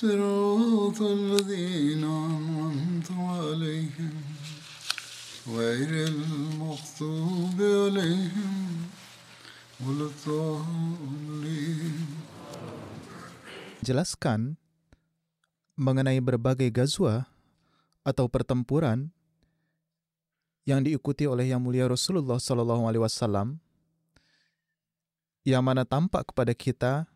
صراط الذين أنعمت عليهم غير المغضوب عليهم ولا الضالين Jelaskan mengenai berbagai gazwa atau pertempuran yang diikuti oleh Yang Mulia Rasulullah Sallallahu Alaihi Wasallam yang mana tampak kepada kita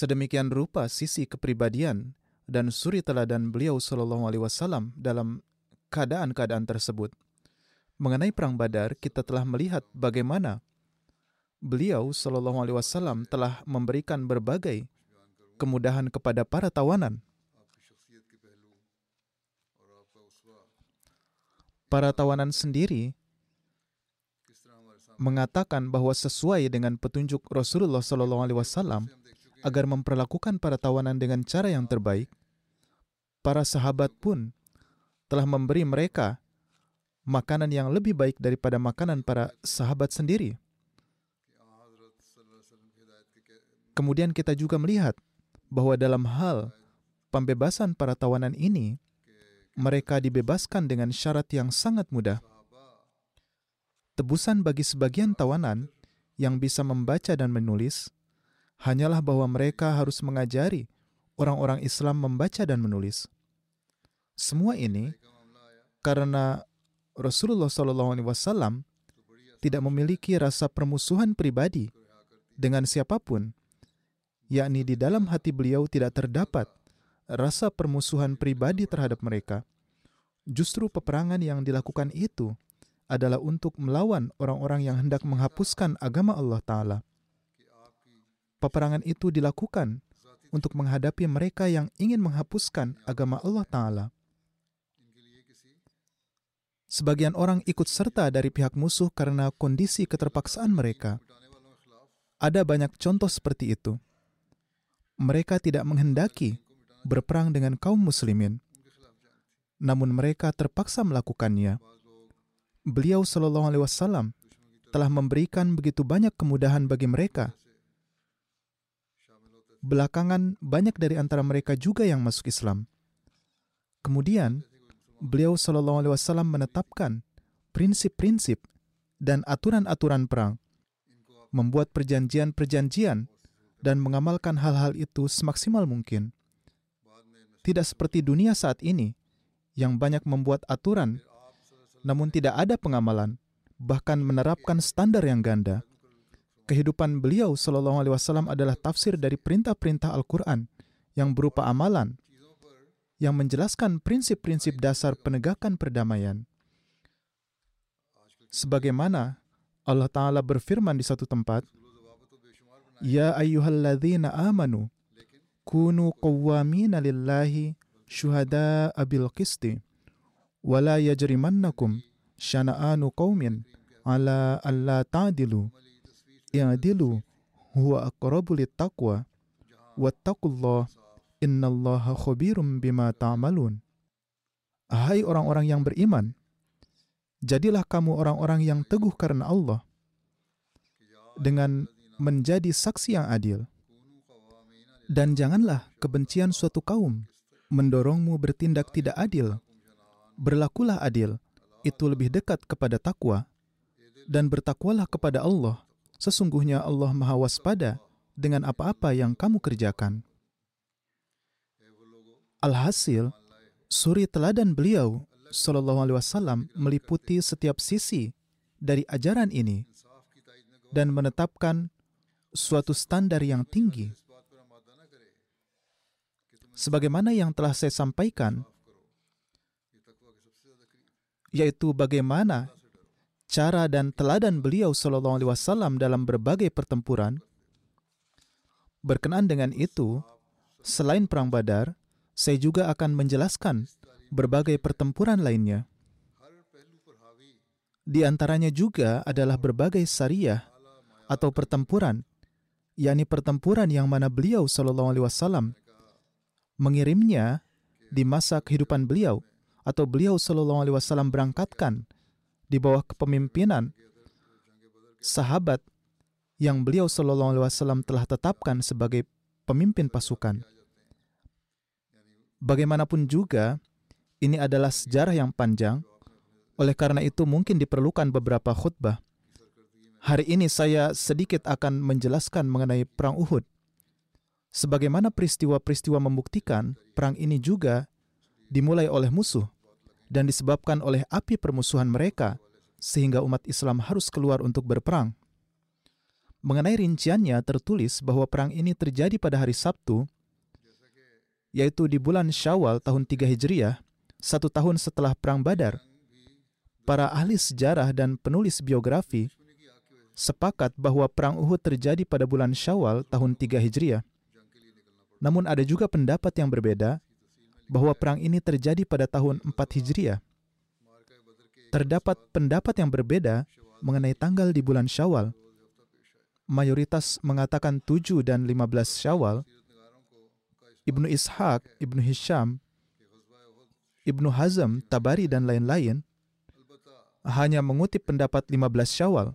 sedemikian rupa sisi kepribadian dan suri teladan beliau Sallallahu Alaihi Wasallam dalam keadaan-keadaan tersebut. Mengenai perang Badar, kita telah melihat bagaimana beliau Sallallahu Alaihi Wasallam telah memberikan berbagai kemudahan kepada para tawanan. Para tawanan sendiri mengatakan bahwa sesuai dengan petunjuk Rasulullah Sallallahu Alaihi Wasallam agar memperlakukan para tawanan dengan cara yang terbaik, para sahabat pun telah memberi mereka makanan yang lebih baik daripada makanan para sahabat sendiri. Kemudian kita juga melihat bahwa dalam hal pembebasan para tawanan ini, mereka dibebaskan dengan syarat yang sangat mudah. Tebusan bagi sebagian tawanan yang bisa membaca dan menulis hanyalah bahwa mereka harus mengajari orang-orang Islam membaca dan menulis. Semua ini karena Rasulullah SAW tidak memiliki rasa permusuhan pribadi dengan siapa pun, yakni di dalam hati beliau tidak terdapat rasa permusuhan pribadi terhadap mereka. Justru peperangan yang dilakukan itu adalah untuk melawan orang-orang yang hendak menghapuskan agama Allah Ta'ala. Peperangan itu dilakukan untuk menghadapi mereka yang ingin menghapuskan agama Allah Ta'ala. Sebagian orang ikut serta dari pihak musuh karena kondisi keterpaksaan mereka. Ada banyak contoh seperti itu. Mereka tidak menghendaki berperang dengan kaum muslimin, namun mereka terpaksa melakukannya. Beliau Shallallahu Alaihi Wasallam telah memberikan begitu banyak kemudahan bagi mereka. Belakangan banyak dari antara mereka juga yang masuk Islam. Kemudian beliau Shallallahu Alaihi Wasallam menetapkan prinsip-prinsip dan aturan-aturan perang, membuat perjanjian-perjanjian dan mengamalkan hal-hal itu semaksimal mungkin. Tidak seperti dunia saat ini yang banyak membuat aturan namun tidak ada pengamalan, bahkan menerapkan standar yang ganda. Kehidupan beliau Shallallahu Alaihi Wasallam adalah tafsir dari perintah-perintah Al-Quran yang berupa amalan, yang menjelaskan prinsip-prinsip dasar penegakan perdamaian. Sebagaimana Allah Ta'ala berfirman di satu tempat, Ya ayyuhalladzina amanu, kunu qawwamina lillahi syuhada abil qisti, wala yajrimannakum syana'anu qaumin ala alla ta'dilu i'dilu huwa aqrabu littaqwa wattaqullah innallaha khabirum bima ta'malun Hai orang-orang yang beriman jadilah kamu orang-orang yang teguh karena Allah dengan menjadi saksi yang adil dan janganlah kebencian suatu kaum mendorongmu bertindak tidak adil berlakulah adil, itu lebih dekat kepada takwa, dan bertakwalah kepada Allah. Sesungguhnya Allah Maha Waspada dengan apa-apa yang kamu kerjakan. Alhasil, suri teladan beliau Shallallahu Alaihi Wasallam meliputi setiap sisi dari ajaran ini dan menetapkan suatu standar yang tinggi. Sebagaimana yang telah saya sampaikan, yaitu bagaimana cara dan teladan beliau Shallallahu Alaihi Wasallam dalam berbagai pertempuran. Berkenaan dengan itu, selain perang Badar, saya juga akan menjelaskan berbagai pertempuran lainnya. Di antaranya juga adalah berbagai syariah atau pertempuran, yakni pertempuran yang mana beliau Shallallahu Alaihi Wasallam mengirimnya di masa kehidupan beliau atau beliau Shallallahu Alaihi Wasallam berangkatkan di bawah kepemimpinan sahabat yang beliau Shallallahu Alaihi Wasallam telah tetapkan sebagai pemimpin pasukan. Bagaimanapun juga, ini adalah sejarah yang panjang. Oleh karena itu, mungkin diperlukan beberapa khutbah. Hari ini saya sedikit akan menjelaskan mengenai Perang Uhud. Sebagaimana peristiwa-peristiwa membuktikan, perang ini juga dimulai oleh musuh dan disebabkan oleh api permusuhan mereka, sehingga umat Islam harus keluar untuk berperang. Mengenai rinciannya, tertulis bahwa perang ini terjadi pada hari Sabtu, yaitu di bulan Syawal tahun 3 Hijriah, satu tahun setelah Perang Badar. Para ahli sejarah dan penulis biografi sepakat bahwa Perang Uhud terjadi pada bulan Syawal tahun 3 Hijriah. Namun ada juga pendapat yang berbeda bahwa perang ini terjadi pada tahun 4 Hijriah. Terdapat pendapat yang berbeda mengenai tanggal di bulan Syawal. Mayoritas mengatakan 7 dan 15 Syawal, Ibnu Ishaq, Ibnu Hisham, Ibnu Hazm, Tabari, dan lain-lain hanya mengutip pendapat 15 Syawal.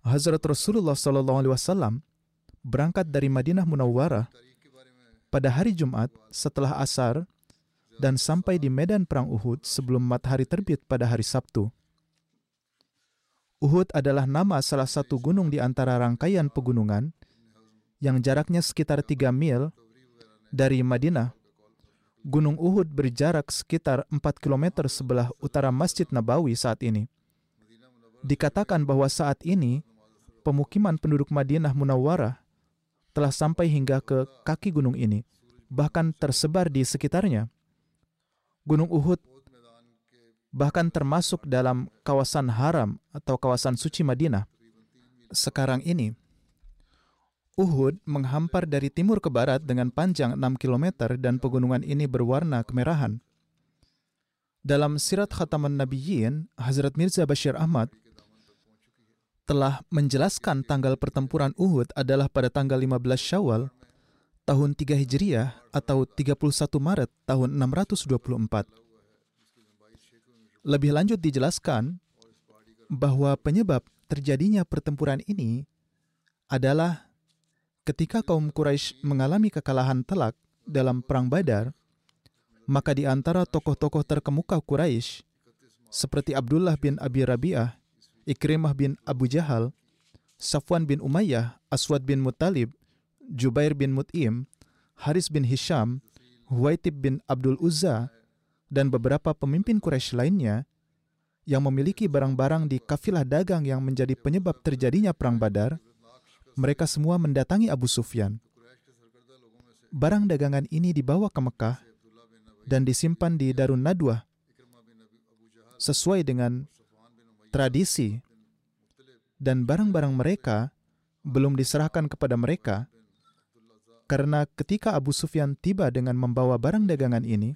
Hazrat Rasulullah Wasallam berangkat dari Madinah Munawwarah pada hari Jumat setelah asar dan sampai di medan perang Uhud sebelum matahari terbit pada hari Sabtu. Uhud adalah nama salah satu gunung di antara rangkaian pegunungan yang jaraknya sekitar 3 mil dari Madinah. Gunung Uhud berjarak sekitar 4 km sebelah utara Masjid Nabawi saat ini. Dikatakan bahwa saat ini pemukiman penduduk Madinah Munawwarah telah sampai hingga ke kaki gunung ini, bahkan tersebar di sekitarnya. Gunung Uhud bahkan termasuk dalam kawasan haram atau kawasan suci Madinah. Sekarang ini, Uhud menghampar dari timur ke barat dengan panjang 6 km dan pegunungan ini berwarna kemerahan. Dalam Sirat Khataman Nabiyyin, Hazrat Mirza Bashir Ahmad telah menjelaskan tanggal pertempuran Uhud adalah pada tanggal 15 Syawal tahun 3 Hijriah atau 31 Maret tahun 624. Lebih lanjut dijelaskan bahwa penyebab terjadinya pertempuran ini adalah ketika kaum Quraisy mengalami kekalahan telak dalam perang Badar, maka di antara tokoh-tokoh terkemuka Quraisy seperti Abdullah bin Abi Rabi'ah, Ikrimah bin Abu Jahal, Safwan bin Umayyah, Aswad bin Muttalib, Jubair bin Mut'im, Haris bin Hisham, Huwaitib bin Abdul Uzza, dan beberapa pemimpin Quraisy lainnya yang memiliki barang-barang di kafilah dagang yang menjadi penyebab terjadinya perang Badar, mereka semua mendatangi Abu Sufyan. Barang dagangan ini dibawa ke Mekah dan disimpan di Darun Nadwah sesuai dengan tradisi dan barang-barang mereka belum diserahkan kepada mereka karena ketika Abu Sufyan tiba dengan membawa barang dagangan ini,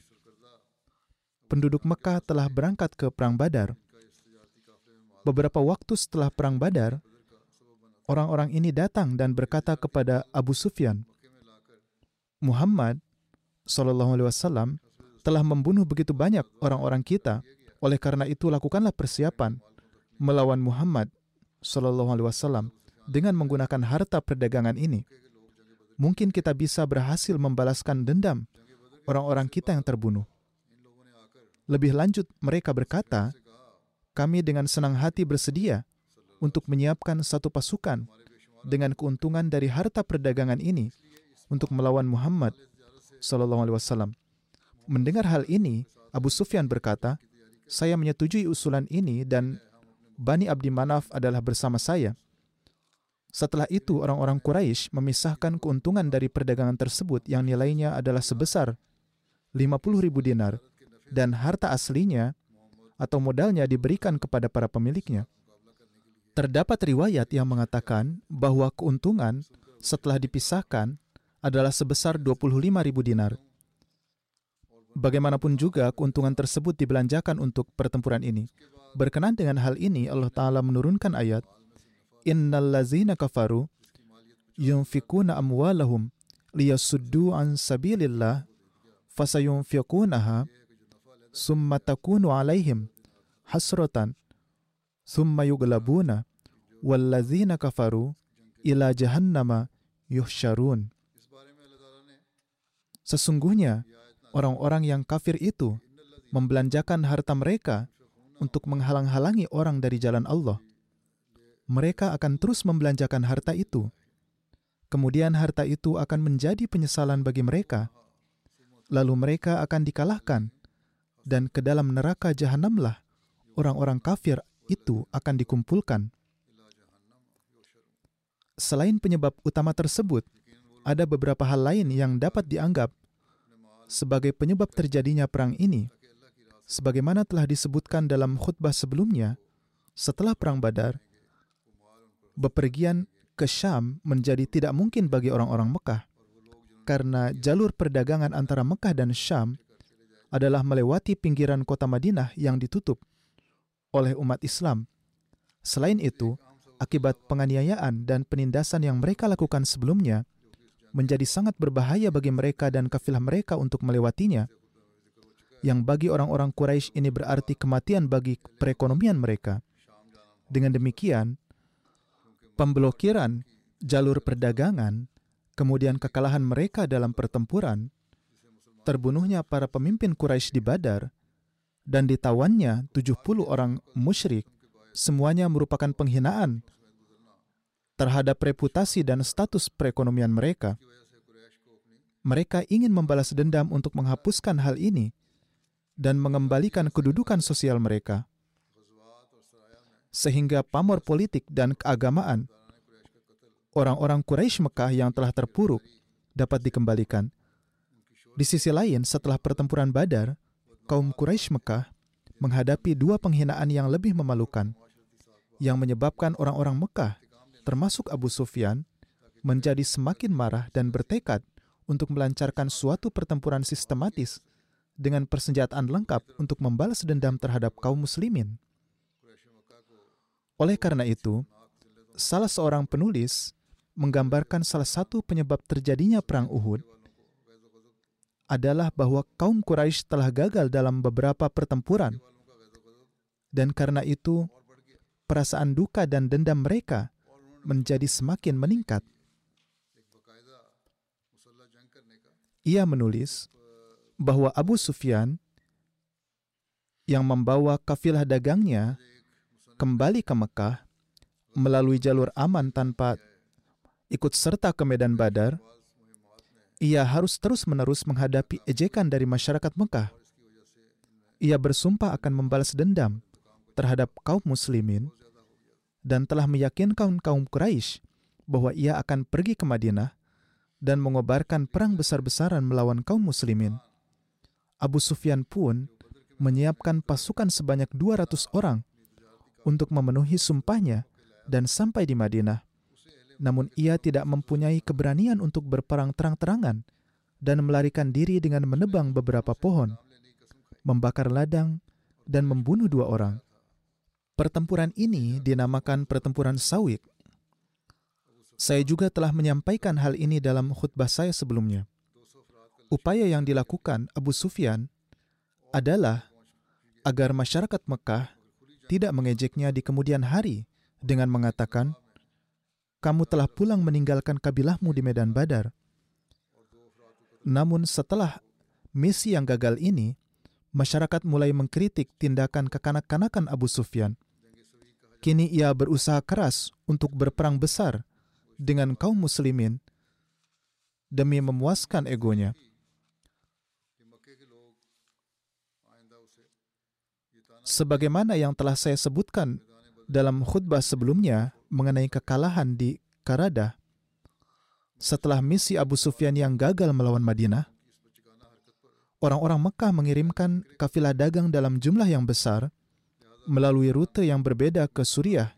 penduduk Mekah telah berangkat ke Perang Badar. Beberapa waktu setelah Perang Badar, orang-orang ini datang dan berkata kepada Abu Sufyan, Muhammad Wasallam telah membunuh begitu banyak orang-orang kita. Oleh karena itu lakukanlah persiapan melawan Muhammad Shallallahu Alaihi Wasallam dengan menggunakan harta perdagangan ini. Mungkin kita bisa berhasil membalaskan dendam orang-orang kita yang terbunuh. Lebih lanjut, mereka berkata, "Kami dengan senang hati bersedia untuk menyiapkan satu pasukan dengan keuntungan dari harta perdagangan ini untuk melawan Muhammad Sallallahu Alaihi Wasallam. Mendengar hal ini, Abu Sufyan berkata, "Saya menyetujui usulan ini dan Bani Abdi Manaf adalah bersama saya." Setelah itu, orang-orang Quraisy memisahkan keuntungan dari perdagangan tersebut yang nilainya adalah sebesar 50 ribu dinar dan harta aslinya atau modalnya diberikan kepada para pemiliknya. Terdapat riwayat yang mengatakan bahwa keuntungan setelah dipisahkan adalah sebesar 25 ribu dinar. Bagaimanapun juga, keuntungan tersebut dibelanjakan untuk pertempuran ini. Berkenan dengan hal ini, Allah Ta'ala menurunkan ayat, Innal lazina kafaru yunfikuna amwalahum liyasuddu an sabilillah fasayunfikunaha summa takunu alaihim hasratan summa yuglabuna wallazina kafaru ila jahannama yuhsyarun. Sesungguhnya orang-orang yang kafir itu membelanjakan harta mereka untuk menghalang-halangi orang dari jalan Allah. Mereka akan terus membelanjakan harta itu. Kemudian harta itu akan menjadi penyesalan bagi mereka. Lalu mereka akan dikalahkan dan ke dalam neraka jahanamlah orang-orang kafir itu akan dikumpulkan. Selain penyebab utama tersebut, ada beberapa hal lain yang dapat dianggap sebagai penyebab terjadinya perang ini. Sebagaimana telah disebutkan dalam khutbah sebelumnya, setelah perang Badar, bepergian ke Syam menjadi tidak mungkin bagi orang-orang Mekah karena jalur perdagangan antara Mekah dan Syam adalah melewati pinggiran kota Madinah yang ditutup oleh umat Islam. Selain itu, akibat penganiayaan dan penindasan yang mereka lakukan sebelumnya menjadi sangat berbahaya bagi mereka dan kafilah mereka untuk melewatinya. Yang bagi orang-orang Quraisy ini berarti kematian bagi perekonomian mereka. Dengan demikian, pemblokiran jalur perdagangan, kemudian kekalahan mereka dalam pertempuran, terbunuhnya para pemimpin Quraisy di Badar, dan ditawannya 70 orang musyrik, semuanya merupakan penghinaan terhadap reputasi dan status perekonomian mereka. Mereka ingin membalas dendam untuk menghapuskan hal ini dan mengembalikan kedudukan sosial mereka. Sehingga pamor politik dan keagamaan orang-orang Quraisy Mekah yang telah terpuruk dapat dikembalikan. Di sisi lain, setelah pertempuran Badar, kaum Quraisy Mekah menghadapi dua penghinaan yang lebih memalukan – yang menyebabkan orang-orang Mekah, termasuk Abu Sufyan, menjadi semakin marah dan bertekad untuk melancarkan suatu pertempuran sistematis dengan persenjataan lengkap untuk membalas dendam terhadap kaum muslimin. Oleh karena itu, salah seorang penulis menggambarkan salah satu penyebab terjadinya perang Uhud adalah bahwa kaum Quraisy telah gagal dalam beberapa pertempuran. Dan karena itu, perasaan duka dan dendam mereka menjadi semakin meningkat. Ia menulis bahwa Abu Sufyan yang membawa kafilah dagangnya kembali ke Mekah melalui jalur aman tanpa ikut serta ke medan Badar, ia harus terus-menerus menghadapi ejekan dari masyarakat Mekah. Ia bersumpah akan membalas dendam terhadap kaum muslimin dan telah meyakinkan kaum Quraisy bahwa ia akan pergi ke Madinah dan mengobarkan perang besar-besaran melawan kaum muslimin. Abu Sufyan pun menyiapkan pasukan sebanyak 200 orang untuk memenuhi sumpahnya dan sampai di Madinah. Namun ia tidak mempunyai keberanian untuk berperang terang-terangan dan melarikan diri dengan menebang beberapa pohon, membakar ladang, dan membunuh dua orang. Pertempuran ini dinamakan pertempuran Sawik. Saya juga telah menyampaikan hal ini dalam khutbah saya sebelumnya. Upaya yang dilakukan Abu Sufyan adalah agar masyarakat Mekah tidak mengejeknya di kemudian hari dengan mengatakan, "Kamu telah pulang meninggalkan kabilahmu di medan Badar." Namun setelah misi yang gagal ini, masyarakat mulai mengkritik tindakan kekanak-kanakan Abu Sufyan Kini ia berusaha keras untuk berperang besar dengan kaum muslimin demi memuaskan egonya. Sebagaimana yang telah saya sebutkan dalam khutbah sebelumnya mengenai kekalahan di Karadah, setelah misi Abu Sufyan yang gagal melawan Madinah, orang-orang Mekah mengirimkan kafilah dagang dalam jumlah yang besar melalui rute yang berbeda ke Suriah,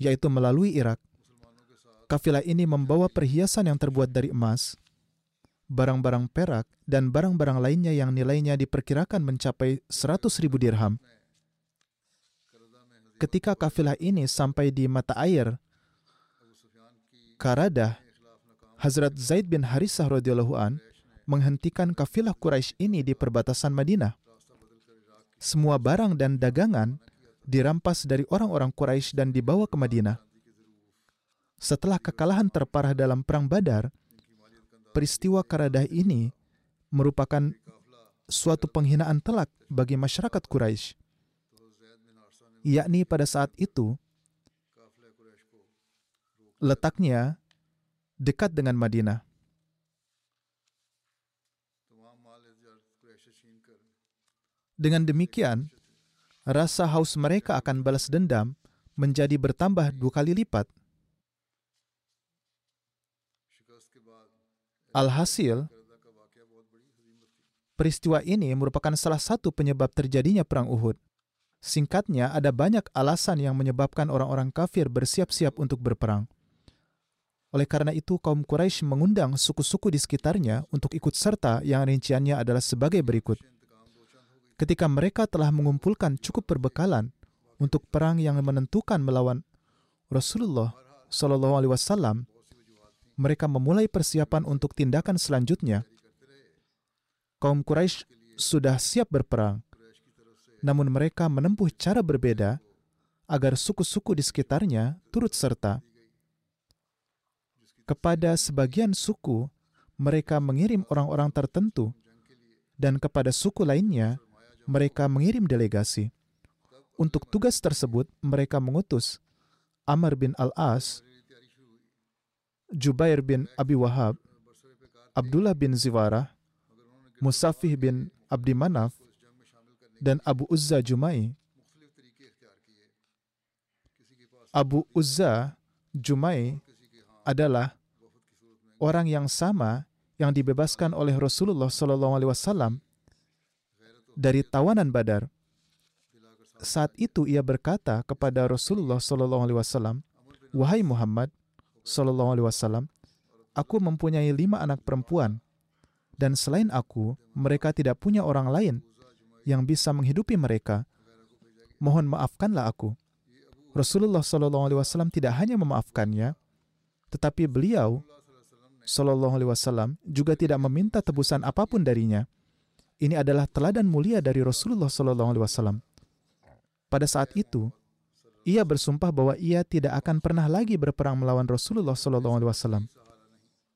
yaitu melalui Irak. Kafilah ini membawa perhiasan yang terbuat dari emas, barang-barang perak, dan barang-barang lainnya yang nilainya diperkirakan mencapai 100 ribu dirham. Ketika kafilah ini sampai di mata air, Karadah, Hazrat Zaid bin Harisah radhiyallahu an menghentikan kafilah Quraisy ini di perbatasan Madinah. Semua barang dan dagangan dirampas dari orang-orang Quraisy dan dibawa ke Madinah. Setelah kekalahan terparah dalam perang Badar, peristiwa Karadah ini merupakan suatu penghinaan telak bagi masyarakat Quraisy. Yakni pada saat itu letaknya dekat dengan Madinah. Dengan demikian, rasa haus mereka akan balas dendam menjadi bertambah dua kali lipat. Alhasil, peristiwa ini merupakan salah satu penyebab terjadinya Perang Uhud. Singkatnya, ada banyak alasan yang menyebabkan orang-orang kafir bersiap-siap untuk berperang. Oleh karena itu, kaum Quraisy mengundang suku-suku di sekitarnya untuk ikut serta yang rinciannya adalah sebagai berikut. Ketika mereka telah mengumpulkan cukup perbekalan untuk perang yang menentukan melawan Rasulullah Shallallahu Alaihi Wasallam, mereka memulai persiapan untuk tindakan selanjutnya. Kaum Quraisy sudah siap berperang, namun mereka menempuh cara berbeda agar suku-suku di sekitarnya turut serta. Kepada sebagian suku, mereka mengirim orang-orang tertentu, dan kepada suku lainnya, mereka mengirim delegasi. Untuk tugas tersebut, mereka mengutus Amr bin Al-As Jubair bin Abi Wahab, Abdullah bin Ziwarah, Musafih bin Abdi Manaf, dan Abu Uzza Jumai. Abu Uzza Jumai adalah orang yang sama yang dibebaskan oleh Rasulullah Wasallam dari tawanan Badar. Saat itu ia berkata kepada Rasulullah Wasallam, "Wahai Muhammad, Shallallahu Alaihi aku mempunyai lima anak perempuan, dan selain aku, mereka tidak punya orang lain yang bisa menghidupi mereka. Mohon maafkanlah aku. Rasulullah Wasallam tidak hanya memaafkannya, tetapi beliau Shallallahu Alaihi juga tidak meminta tebusan apa pun darinya. Ini adalah teladan mulia dari Rasulullah Wasallam. Pada saat itu, ia bersumpah bahwa ia tidak akan pernah lagi berperang melawan Rasulullah SAW,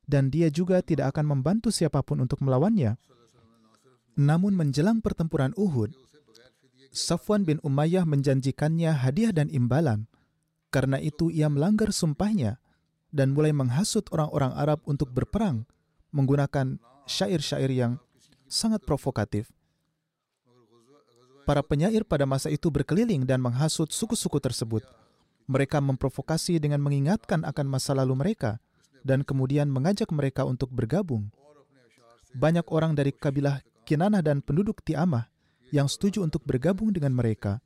dan dia juga tidak akan membantu siapa pun untuk melawannya. Namun menjelang pertempuran Uhud, Safwan bin Umayyah menjanjikannya hadiah dan imbalan. Karena itu ia melanggar sumpahnya dan mulai menghasut orang-orang Arab untuk berperang menggunakan syair-syair yang sangat provokatif. Para penyair pada masa itu berkeliling dan menghasut suku-suku tersebut. Mereka memprovokasi dengan mengingatkan akan masa lalu mereka dan kemudian mengajak mereka untuk bergabung. Banyak orang dari kabilah Kinanah dan penduduk Tiamah yang setuju untuk bergabung dengan mereka.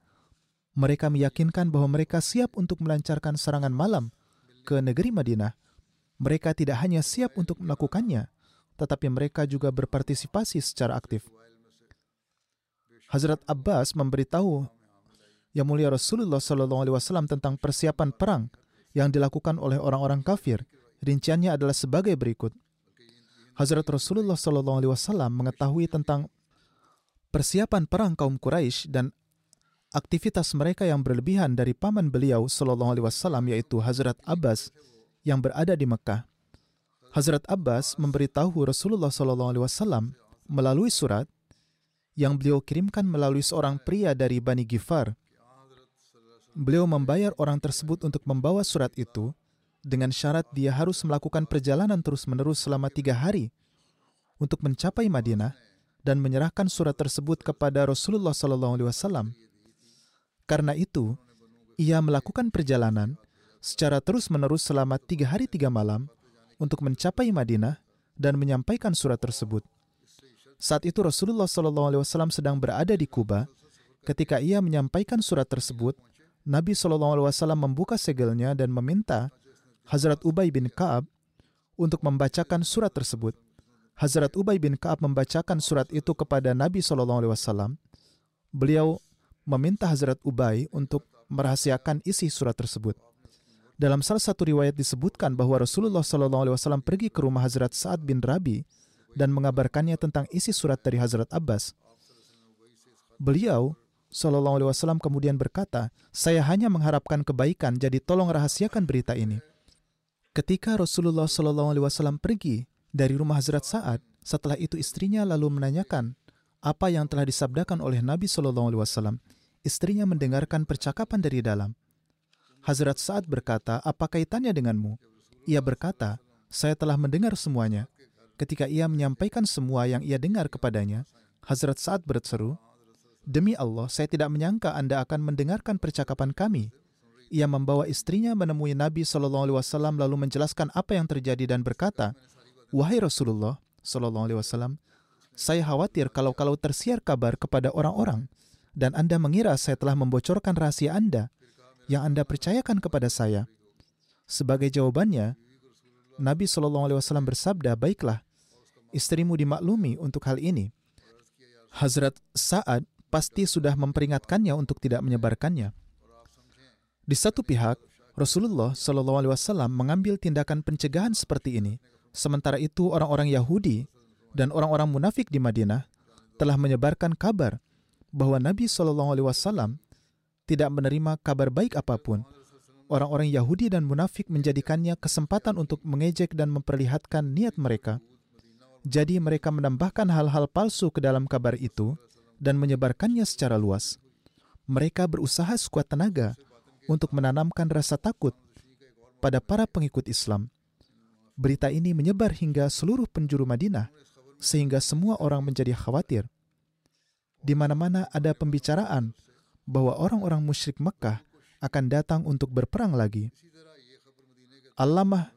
Mereka meyakinkan bahwa mereka siap untuk melancarkan serangan malam ke negeri Madinah. Mereka tidak hanya siap untuk melakukannya, tetapi mereka juga berpartisipasi secara aktif. Hazrat Abbas memberitahu yang mulia Rasulullah Shallallahu Alaihi Wasallam tentang persiapan perang yang dilakukan oleh orang-orang kafir. Rinciannya adalah sebagai berikut. Hazrat Rasulullah Shallallahu Alaihi Wasallam mengetahui tentang persiapan perang kaum Quraisy dan aktivitas mereka yang berlebihan dari paman beliau Shallallahu Alaihi Wasallam yaitu Hazrat Abbas yang berada di Mekah. Hazrat Abbas memberitahu Rasulullah Shallallahu Alaihi Wasallam melalui surat yang beliau kirimkan melalui seorang pria dari Bani Gifar beliau membayar orang tersebut untuk membawa surat itu dengan syarat dia harus melakukan perjalanan terus-menerus selama tiga hari untuk mencapai Madinah dan menyerahkan surat tersebut kepada Rasulullah SAW. Karena itu, ia melakukan perjalanan secara terus-menerus selama tiga hari tiga malam untuk mencapai Madinah dan menyampaikan surat tersebut. Saat itu Rasulullah SAW sedang berada di Kuba. Ketika ia menyampaikan surat tersebut, Nabi SAW membuka segelnya dan meminta Hazrat Ubay bin Ka'ab untuk membacakan surat tersebut. Hazrat Ubay bin Ka'ab membacakan surat itu kepada Nabi SAW. Beliau meminta Hazrat Ubay untuk merahasiakan isi surat tersebut. Dalam salah satu riwayat disebutkan bahwa Rasulullah SAW pergi ke rumah Hazrat Sa'ad bin Rabi dan mengabarkannya tentang isi surat dari Hazrat Abbas. Beliau SAW kemudian berkata, saya hanya mengharapkan kebaikan, jadi tolong rahasiakan berita ini. Ketika Rasulullah SAW pergi dari rumah Hazrat Sa'ad, setelah itu istrinya lalu menanyakan apa yang telah disabdakan oleh Nabi SAW. Istrinya mendengarkan percakapan dari dalam. Hazrat Sa'ad berkata, apa kaitannya denganmu? Ia berkata, saya telah mendengar semuanya. Ketika ia menyampaikan semua yang ia dengar kepadanya, Hazrat Sa'ad berseru, Demi Allah, saya tidak menyangka Anda akan mendengarkan percakapan kami. Ia membawa istrinya menemui Nabi Wasallam lalu menjelaskan apa yang terjadi dan berkata, Wahai Rasulullah Wasallam, saya khawatir kalau kalau tersiar kabar kepada orang-orang dan Anda mengira saya telah membocorkan rahasia Anda yang Anda percayakan kepada saya. Sebagai jawabannya, Nabi Wasallam bersabda, baiklah, istrimu dimaklumi untuk hal ini. Hazrat Sa'ad pasti sudah memperingatkannya untuk tidak menyebarkannya. Di satu pihak, Rasulullah Shallallahu Alaihi Wasallam mengambil tindakan pencegahan seperti ini. Sementara itu, orang-orang Yahudi dan orang-orang munafik di Madinah telah menyebarkan kabar bahwa Nabi Shallallahu Alaihi Wasallam tidak menerima kabar baik apa pun. Orang-orang Yahudi dan munafik menjadikannya kesempatan untuk mengejek dan memperlihatkan niat mereka. Jadi mereka menambahkan hal-hal palsu ke dalam kabar itu dan menyebarkannya secara luas. Mereka berusaha sekuat tenaga untuk menanamkan rasa takut pada para pengikut Islam. Berita ini menyebar hingga seluruh penjuru Madinah, sehingga semua orang menjadi khawatir. Di mana-mana ada pembicaraan bahwa orang-orang musyrik Mekah akan datang untuk berperang lagi. Allamah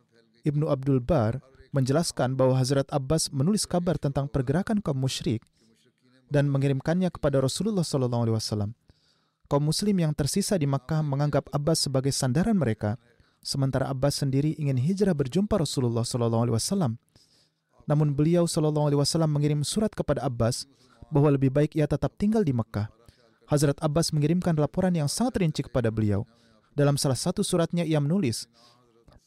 Ibnu Abdul Bar menjelaskan bahwa Hazrat Abbas menulis kabar tentang pergerakan kaum musyrik dan mengirimkannya kepada Rasulullah SAW. Kaum Muslim yang tersisa di Makkah menganggap Abbas sebagai sandaran mereka, sementara Abbas sendiri ingin hijrah berjumpa Rasulullah SAW. Namun beliau SAW mengirim surat kepada Abbas bahwa lebih baik ia tetap tinggal di Makkah. Hazrat Abbas mengirimkan laporan yang sangat rinci kepada beliau. Dalam salah satu suratnya ia menulis,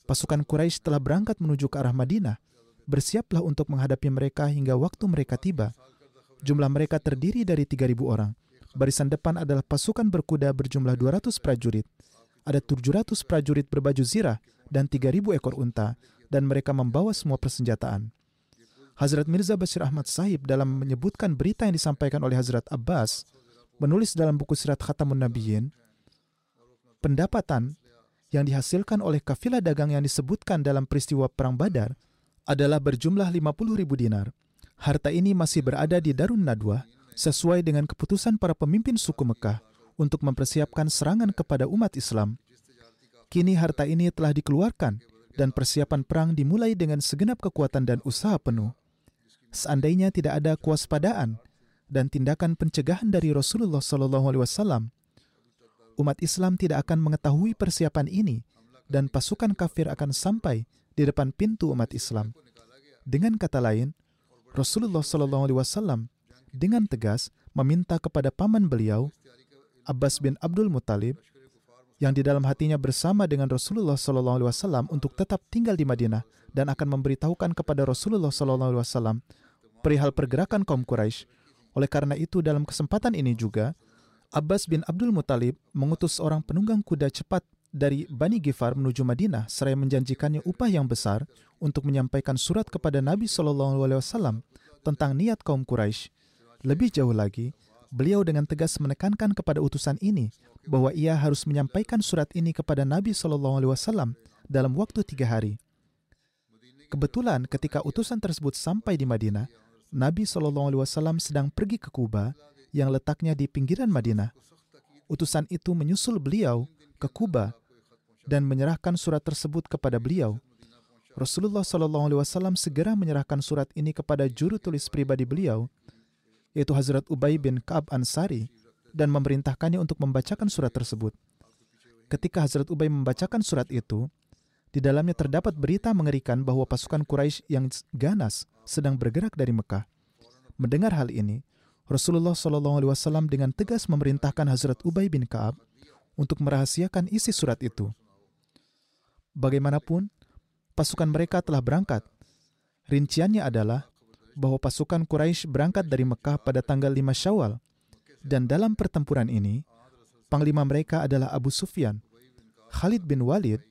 pasukan Quraisy telah berangkat menuju ke arah Madinah. Bersiaplah untuk menghadapi mereka hingga waktu mereka tiba. Jumlah mereka terdiri dari 3.000 orang. Barisan depan adalah pasukan berkuda berjumlah 200 prajurit. Ada 700 prajurit berbaju zirah dan 3.000 ekor unta, dan mereka membawa semua persenjataan. Hazrat Mirza Bashir Ahmad Sahib dalam menyebutkan berita yang disampaikan oleh Hazrat Abbas, menulis dalam buku Sirat Khatamun Nabiyyin, pendapatan yang dihasilkan oleh kafilah dagang yang disebutkan dalam peristiwa Perang Badar adalah berjumlah 50 ribu dinar. Harta ini masih berada di Darun Nadwa sesuai dengan keputusan para pemimpin suku Mekah untuk mempersiapkan serangan kepada umat Islam. Kini harta ini telah dikeluarkan dan persiapan perang dimulai dengan segenap kekuatan dan usaha penuh. Seandainya tidak ada kewaspadaan dan tindakan pencegahan dari Rasulullah SAW, umat Islam tidak akan mengetahui persiapan ini dan pasukan kafir akan sampai di depan pintu umat Islam. Dengan kata lain, Rasulullah SAW dengan tegas meminta kepada paman beliau, Abbas bin Abdul Muttalib, yang di dalam hatinya bersama dengan Rasulullah SAW untuk tetap tinggal di Madinah dan akan memberitahukan kepada Rasulullah SAW perihal pergerakan kaum Quraisy. Oleh karena itu, dalam kesempatan ini juga, Abbas bin Abdul Muthalib mengutus seorang penunggang kuda cepat dari Bani Gifar menuju Madinah seraya menjanjikannya upah yang besar untuk menyampaikan surat kepada Nabi Shallallahu Alaihi Wasallam tentang niat kaum Quraisy. Lebih jauh lagi, beliau dengan tegas menekankan kepada utusan ini bahwa ia harus menyampaikan surat ini kepada Nabi Shallallahu Alaihi Wasallam dalam waktu tiga hari. Kebetulan ketika utusan tersebut sampai di Madinah, Nabi Shallallahu Alaihi Wasallam sedang pergi ke Kuba yang letaknya di pinggiran Madinah. Utusan itu menyusul beliau ke Kuba dan menyerahkan surat tersebut kepada beliau. Rasulullah Wasallam segera menyerahkan surat ini kepada juru tulis pribadi beliau, yaitu Hazrat Ubay bin Kaab Ansari, dan memerintahkannya untuk membacakan surat tersebut. Ketika Hazrat Ubay membacakan surat itu, di dalamnya terdapat berita mengerikan bahwa pasukan Quraisy yang ganas sedang bergerak dari Mekah. Mendengar hal ini, Rasulullah Shallallahu Alaihi Wasallam dengan tegas memerintahkan Hazrat Ubay bin Kaab untuk merahasiakan isi surat itu. Bagaimanapun, pasukan mereka telah berangkat. Rinciannya adalah bahwa pasukan Quraisy berangkat dari Mekah pada tanggal 5 Syawal. Dan dalam pertempuran ini, panglima mereka adalah Abu Sufyan. Khalid bin Walid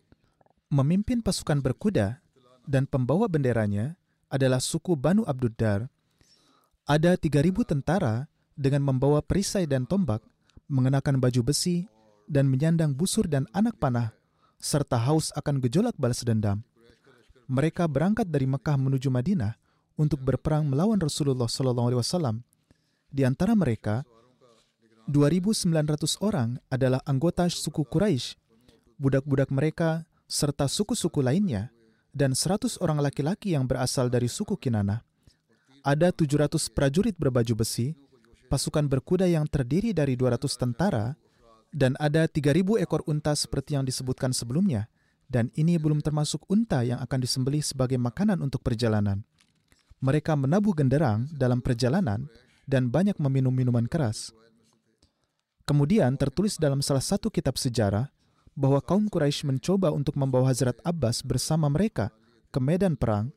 memimpin pasukan berkuda dan pembawa benderanya adalah suku Banu Abduddar. Ada 3.000 tentara dengan membawa perisai dan tombak, mengenakan baju besi, dan menyandang busur dan anak panah, serta haus akan gejolak balas dendam mereka berangkat dari Mekah menuju Madinah untuk berperang melawan Rasulullah SAW. Di antara mereka, 2.900 orang adalah anggota suku Quraisy, budak-budak mereka serta suku-suku lainnya, dan 100 orang laki-laki yang berasal dari suku Kinana. Ada 700 prajurit berbaju besi, pasukan berkuda yang terdiri dari 200 tentara, dan ada 3.000 ekor unta seperti yang disebutkan sebelumnya, dan ini belum termasuk unta yang akan disembelih sebagai makanan untuk perjalanan. Mereka menabuh genderang dalam perjalanan dan banyak meminum minuman keras. Kemudian tertulis dalam salah satu kitab sejarah bahwa kaum Quraisy mencoba untuk membawa Hazrat Abbas bersama mereka ke medan perang,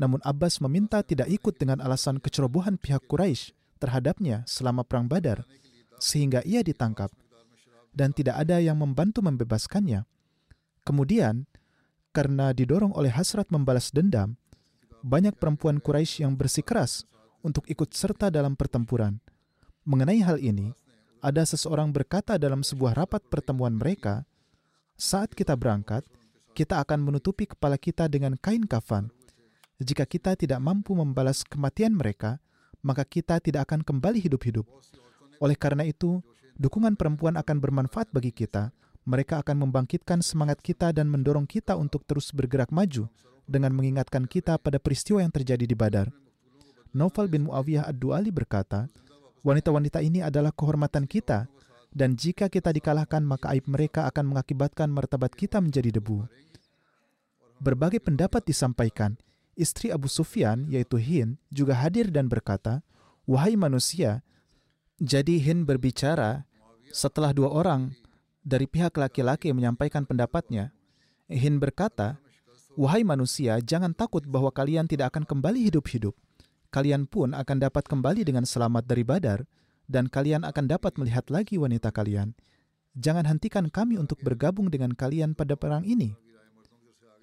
namun Abbas meminta tidak ikut dengan alasan kecerobohan pihak Quraisy terhadapnya selama perang Badar, sehingga ia ditangkap dan tidak ada yang membantu membebaskannya. Kemudian, karena didorong oleh hasrat membalas dendam, banyak perempuan Quraisy yang bersikeras untuk ikut serta dalam pertempuran. Mengenai hal ini, ada seseorang berkata dalam sebuah rapat pertemuan mereka, "Saat kita berangkat, kita akan menutupi kepala kita dengan kain kafan. Jika kita tidak mampu membalas kematian mereka, maka kita tidak akan kembali hidup-hidup. Oleh karena itu, dukungan perempuan akan bermanfaat bagi kita." mereka akan membangkitkan semangat kita dan mendorong kita untuk terus bergerak maju dengan mengingatkan kita pada peristiwa yang terjadi di Badar. Naufal bin Muawiyah ad-Duali berkata, wanita-wanita ini adalah kehormatan kita, dan jika kita dikalahkan maka aib mereka akan mengakibatkan martabat kita menjadi debu. Berbagai pendapat disampaikan. Istri Abu Sufyan, yaitu Hin, juga hadir dan berkata, Wahai manusia, jadi Hin berbicara setelah dua orang dari pihak laki-laki menyampaikan pendapatnya, Hin berkata, Wahai manusia, jangan takut bahwa kalian tidak akan kembali hidup-hidup. Kalian pun akan dapat kembali dengan selamat dari badar, dan kalian akan dapat melihat lagi wanita kalian. Jangan hentikan kami untuk bergabung dengan kalian pada perang ini.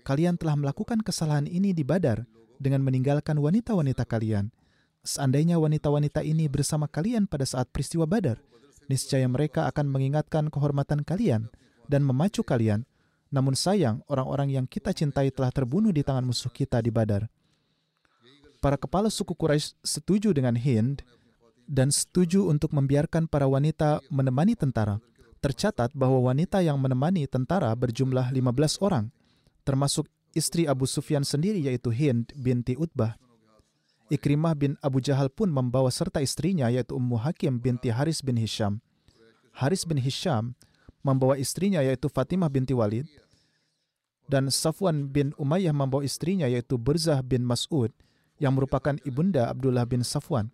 Kalian telah melakukan kesalahan ini di badar dengan meninggalkan wanita-wanita kalian. Seandainya wanita-wanita ini bersama kalian pada saat peristiwa badar, niscaya mereka akan mengingatkan kehormatan kalian dan memacu kalian. Namun sayang, orang-orang yang kita cintai telah terbunuh di tangan musuh kita di Badar. Para kepala suku Quraisy setuju dengan Hind dan setuju untuk membiarkan para wanita menemani tentara. Tercatat bahwa wanita yang menemani tentara berjumlah 15 orang, termasuk istri Abu Sufyan sendiri yaitu Hind binti Utbah. Ikrimah bin Abu Jahal pun membawa serta istrinya yaitu Ummu Hakim binti Haris bin Hisham. Haris bin Hisham membawa istrinya yaitu Fatimah binti Walid dan Safwan bin Umayyah membawa istrinya yaitu Berzah bin Mas'ud yang merupakan ibunda Abdullah bin Safwan.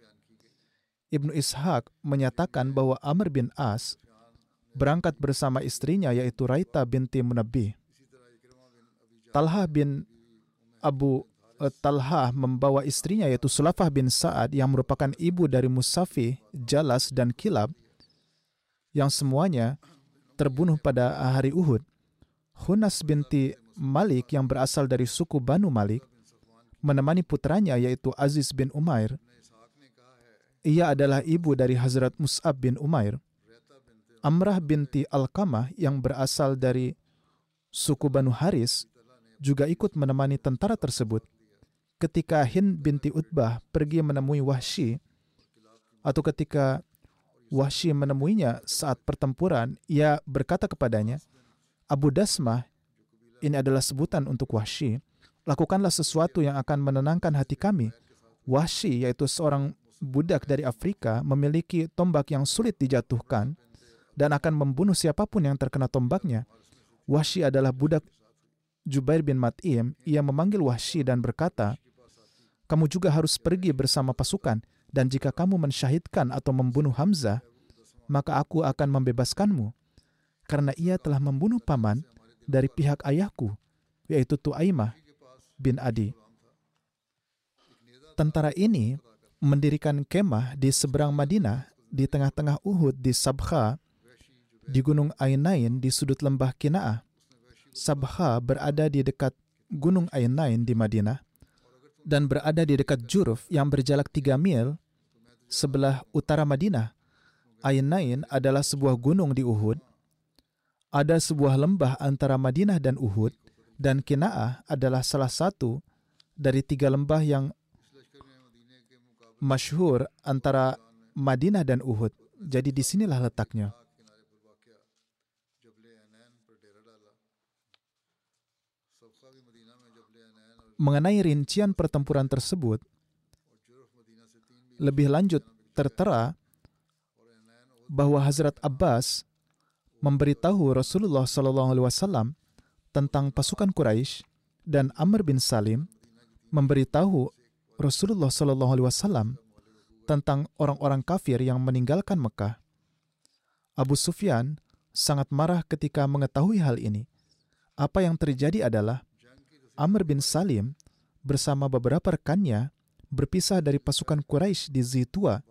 Ibnu Ishaq menyatakan bahwa Amr bin As berangkat bersama istrinya yaitu Raita binti Munabbih. Talha bin Abu Eh, Talha membawa istrinya yaitu Sulafah bin Sa'ad yang merupakan ibu dari Musafi, Jalas, dan Kilab yang semuanya terbunuh pada hari Uhud. Hunas binti Malik yang berasal dari suku Banu Malik menemani putranya yaitu Aziz bin Umair. Ia adalah ibu dari Hazrat Mus'ab bin Umair. Amrah binti Alkamah yang berasal dari suku Banu Haris juga ikut menemani tentara tersebut. Ketika Hind binti Utbah pergi menemui Wahsy, atau ketika Wahsy menemuinya saat pertempuran, ia berkata kepadanya, Abu Dasmah, ini adalah sebutan untuk Wahsy, lakukanlah sesuatu yang akan menenangkan hati kami. Wahsy, yaitu seorang budak dari Afrika, memiliki tombak yang sulit dijatuhkan dan akan membunuh siapa pun yang terkena tombaknya. Wahsy adalah budak Jubair bin Mat'im. Ia memanggil Wahsy dan berkata, kamu juga harus pergi bersama pasukan, dan jika kamu mensyahidkan atau membunuh Hamzah, maka aku akan membebaskanmu. Karena ia telah membunuh paman dari pihak ayahku, yaitu Tu'aimah bin Adi. Tentara ini mendirikan kemah di seberang Madinah, di tengah-tengah Uhud di Sabha, di Gunung Ainain di sudut lembah Kina'ah. Sabha berada di dekat Gunung Ainain di Madinah dan berada di dekat Juruf yang berjalak 3 mil sebelah utara Madinah. Ainain adalah sebuah gunung di Uhud. Ada sebuah lembah antara Madinah dan Uhud dan Kina'ah adalah salah satu dari tiga lembah yang masyhur antara Madinah dan Uhud. Jadi di sinilah letaknya. Mengenai rincian pertempuran tersebut, lebih lanjut tertera bahwa Hazrat Abbas memberitahu Rasulullah SAW tentang pasukan Quraisy dan Amr bin Salim memberitahu Rasulullah SAW tentang orang-orang kafir yang meninggalkan Mekah. Abu Sufyan sangat marah ketika mengetahui hal ini. Apa yang terjadi adalah Amr bin Salim bersama beberapa rekannya berpisah dari pasukan Quraisy di Zitua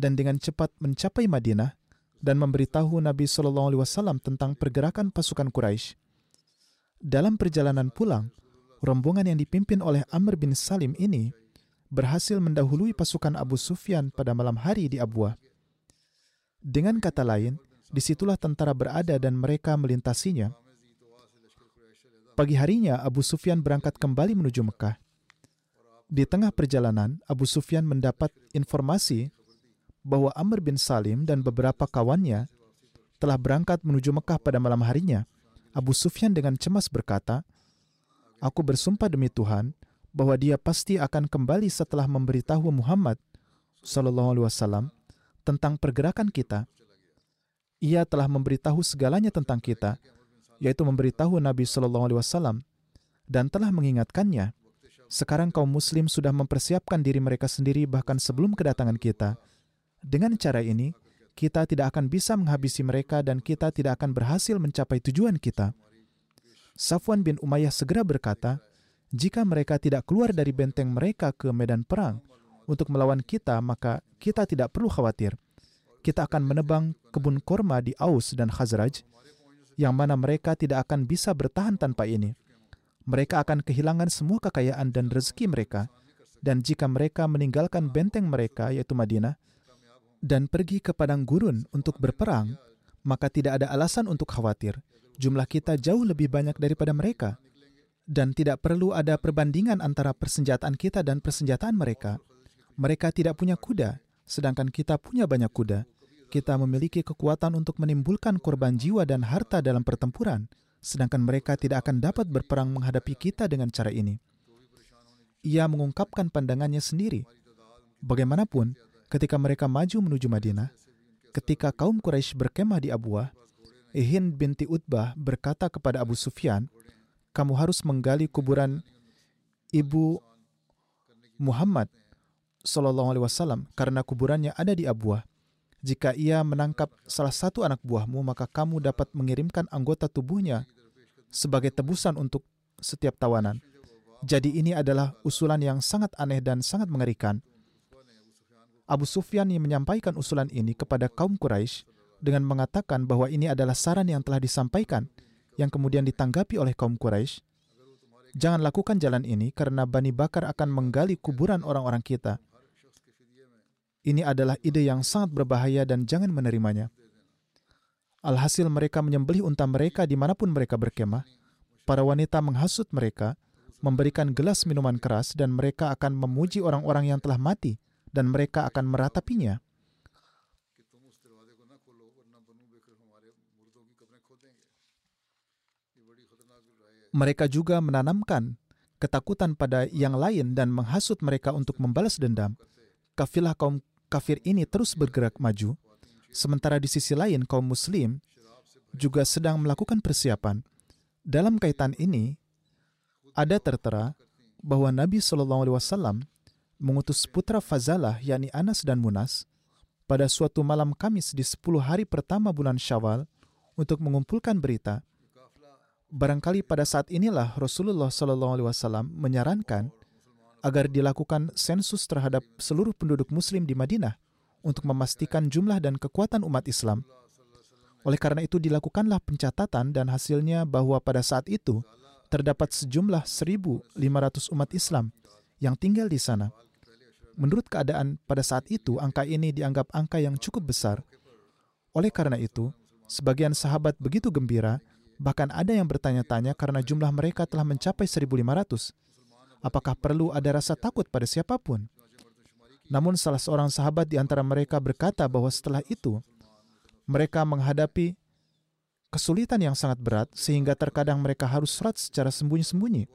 dan dengan cepat mencapai Madinah dan memberitahu Nabi Shallallahu Alaihi Wasallam tentang pergerakan pasukan Quraisy. Dalam perjalanan pulang, rombongan yang dipimpin oleh Amr bin Salim ini berhasil mendahului pasukan Abu Sufyan pada malam hari di Abuah. Dengan kata lain, di situlah tentara berada dan mereka melintasinya Pagi harinya, Abu Sufyan berangkat kembali menuju Mekah. Di tengah perjalanan, Abu Sufyan mendapat informasi bahwa Amr bin Salim dan beberapa kawannya telah berangkat menuju Mekah pada malam harinya. Abu Sufyan dengan cemas berkata, Aku bersumpah demi Tuhan bahwa dia pasti akan kembali setelah memberitahu Muhammad Sallallahu Alaihi Wasallam tentang pergerakan kita. Ia telah memberitahu segalanya tentang kita, yaitu memberitahu Nabi Shallallahu Alaihi Wasallam dan telah mengingatkannya. Sekarang kaum Muslim sudah mempersiapkan diri mereka sendiri bahkan sebelum kedatangan kita. Dengan cara ini, kita tidak akan bisa menghabisi mereka dan kita tidak akan berhasil mencapai tujuan kita. Safwan bin Umayyah segera berkata, jika mereka tidak keluar dari benteng mereka ke medan perang untuk melawan kita, maka kita tidak perlu khawatir. Kita akan menebang kebun korma di Aus dan Khazraj, yang mana mereka tidak akan bisa bertahan tanpa ini. Mereka akan kehilangan semua kekayaan dan rezeki mereka, dan jika mereka meninggalkan benteng mereka, yaitu Madinah, dan pergi ke padang gurun untuk berperang, maka tidak ada alasan untuk khawatir. Jumlah kita jauh lebih banyak daripada mereka, dan tidak perlu ada perbandingan antara persenjataan kita dan persenjataan mereka. Mereka tidak punya kuda, sedangkan kita punya banyak kuda kita memiliki kekuatan untuk menimbulkan korban jiwa dan harta dalam pertempuran, sedangkan mereka tidak akan dapat berperang menghadapi kita dengan cara ini. Ia mengungkapkan pandangannya sendiri. Bagaimanapun, ketika mereka maju menuju Madinah, ketika kaum Quraisy berkemah di Abuah, Ihin binti Utbah berkata kepada Abu Sufyan, kamu harus menggali kuburan ibu Muhammad Sallallahu Alaihi Wasallam karena kuburannya ada di Abuah. Jika ia menangkap salah satu anak buahmu, maka kamu dapat mengirimkan anggota tubuhnya sebagai tebusan untuk setiap tawanan. Jadi ini adalah usulan yang sangat aneh dan sangat mengerikan. Abu Sufyan yang menyampaikan usulan ini kepada kaum Quraisy dengan mengatakan bahwa ini adalah saran yang telah disampaikan yang kemudian ditanggapi oleh kaum Quraisy. Jangan lakukan jalan ini karena Bani Bakar akan menggali kuburan orang-orang kita Ini adalah ide yang sangat berbahaya dan jangan menerimanya. Alhasil mereka menyembelih unta mereka di mana pun mereka berkemah. Para wanita menghasut mereka, memberikan gelas minuman keras, dan mereka akan memuji orang-orang yang telah mati, dan mereka akan meratapinya. Mereka juga menanamkan ketakutan pada yang lain dan menghasut mereka untuk membalas dendam. Kafilah kaum kafir ini terus bergerak maju, sementara di sisi lain kaum muslim juga sedang melakukan persiapan. Dalam kaitan ini, ada tertera bahwa Nabi Shallallahu Alaihi Wasallam mengutus putra Fazalah yakni Anas dan Munas pada suatu malam Kamis di 10 hari pertama bulan Syawal untuk mengumpulkan berita Barangkali pada saat inilah Rasulullah Shallallahu Alaihi Wasallam menyarankan agar dilakukan sensus terhadap seluruh penduduk Muslim di Madinah untuk memastikan jumlah dan kekuatan umat Islam. Oleh karena itu dilakukanlah pencatatan dan hasilnya bahwa pada saat itu terdapat sejumlah 1.500 umat Islam yang tinggal di sana. Menurut keadaan pada saat itu, angka ini dianggap angka yang cukup besar. Oleh karena itu, sebagian sahabat begitu gembira Bahkan ada yang bertanya-tanya karena jumlah mereka telah mencapai 1.500. Apakah perlu ada rasa takut pada siapa pun? Namun salah seorang sahabat di antara mereka berkata bahwa setelah itu, mereka menghadapi kesulitan yang sangat berat sehingga terkadang mereka harus surat secara sembunyi-sembunyi.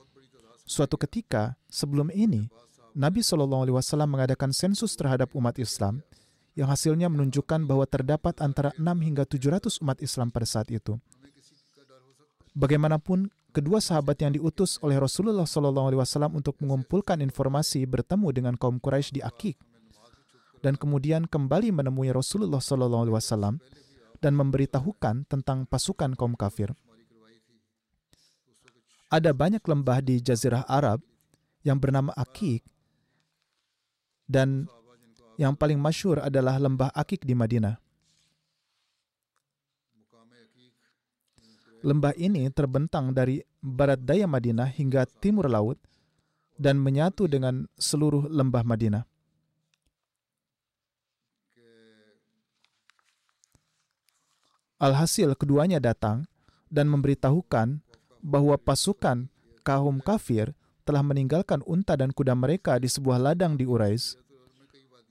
Suatu ketika, sebelum ini, Nabi SAW mengadakan sensus terhadap umat Islam yang hasilnya menunjukkan bahwa terdapat antara 6 hingga 700 umat Islam pada saat itu. Bagaimanapun, kedua sahabat yang diutus oleh Rasulullah SAW untuk mengumpulkan informasi bertemu dengan kaum Quraisy di Akik dan kemudian kembali menemui Rasulullah SAW dan memberitahukan tentang pasukan kaum kafir. Ada banyak lembah di Jazirah Arab yang bernama Akik dan yang paling masyur adalah lembah Akik di Madinah. Lembah ini terbentang dari barat daya Madinah hingga timur laut dan menyatu dengan seluruh lembah Madinah. Alhasil keduanya datang dan memberitahukan bahwa pasukan kaum kafir telah meninggalkan unta dan kuda mereka di sebuah ladang di Urais.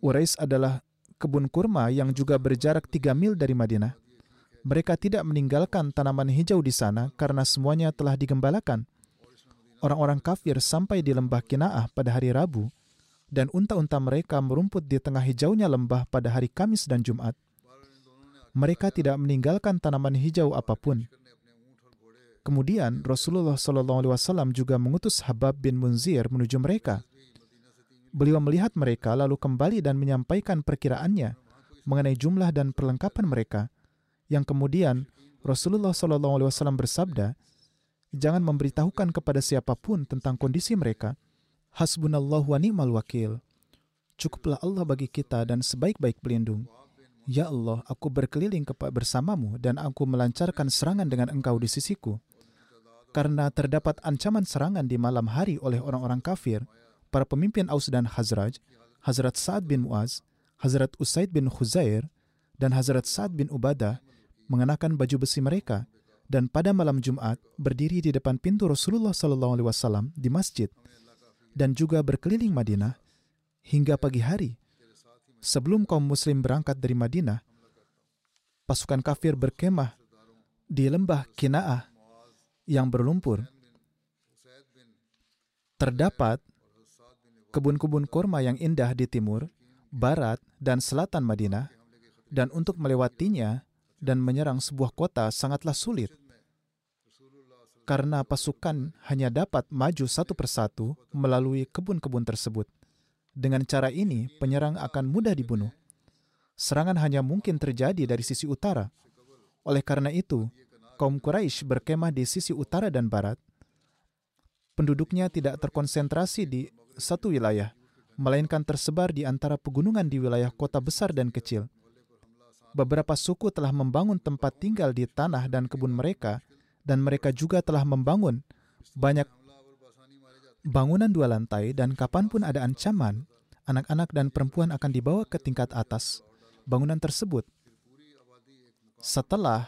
Urais adalah kebun kurma yang juga berjarak tiga mil dari Madinah mereka tidak meninggalkan tanaman hijau di sana karena semuanya telah digembalakan. Orang-orang kafir sampai di lembah Kinaah pada hari Rabu, dan unta-unta mereka merumput di tengah hijaunya lembah pada hari Kamis dan Jumat. Mereka tidak meninggalkan tanaman hijau apa pun. Kemudian Rasulullah SAW juga mengutus Habab bin Munzir menuju mereka. Beliau melihat mereka lalu kembali dan menyampaikan perkiraannya mengenai jumlah dan perlengkapan mereka yang kemudian Rasulullah SAW bersabda, jangan memberitahukan kepada siapa pun tentang kondisi mereka. Hasbunallah wa ni'mal wakil. Cukuplah Allah bagi kita dan sebaik-baik pelindung. Ya Allah, aku berkeliling bersamamu dan aku melancarkan serangan dengan engkau di sisiku. Karena terdapat ancaman serangan di malam hari oleh orang-orang kafir, para pemimpin Aus dan Hazraj, Hazrat Sa'ad bin Muaz, Hazrat Usaid bin Khuzair, dan Hazrat Sa'ad bin Ubadah mengenakan baju besi mereka dan pada malam Jumat berdiri di depan pintu Rasulullah Sallallahu Alaihi Wasallam di masjid dan juga berkeliling Madinah hingga pagi hari. Sebelum kaum Muslim berangkat dari Madinah, pasukan kafir berkemah di lembah Kinaah yang berlumpur. Terdapat kebun-kebun kurma yang indah di timur, barat, dan selatan Madinah, dan untuk melewatinya dan menyerang sebuah kota sangatlah sulit karena pasukan hanya dapat maju satu persatu melalui kebun-kebun tersebut. Dengan cara ini, penyerang akan mudah dibunuh. Serangan hanya mungkin terjadi dari sisi utara. Oleh karena itu, kaum Quraisy berkemah di sisi utara dan barat. Penduduknya tidak terkonsentrasi di satu wilayah, melainkan tersebar di antara pegunungan di wilayah kota besar dan kecil beberapa suku telah membangun tempat tinggal di tanah dan kebun mereka, dan mereka juga telah membangun banyak bangunan dua lantai, dan kapan pun ada ancaman, anak-anak dan perempuan akan dibawa ke tingkat atas bangunan tersebut. Setelah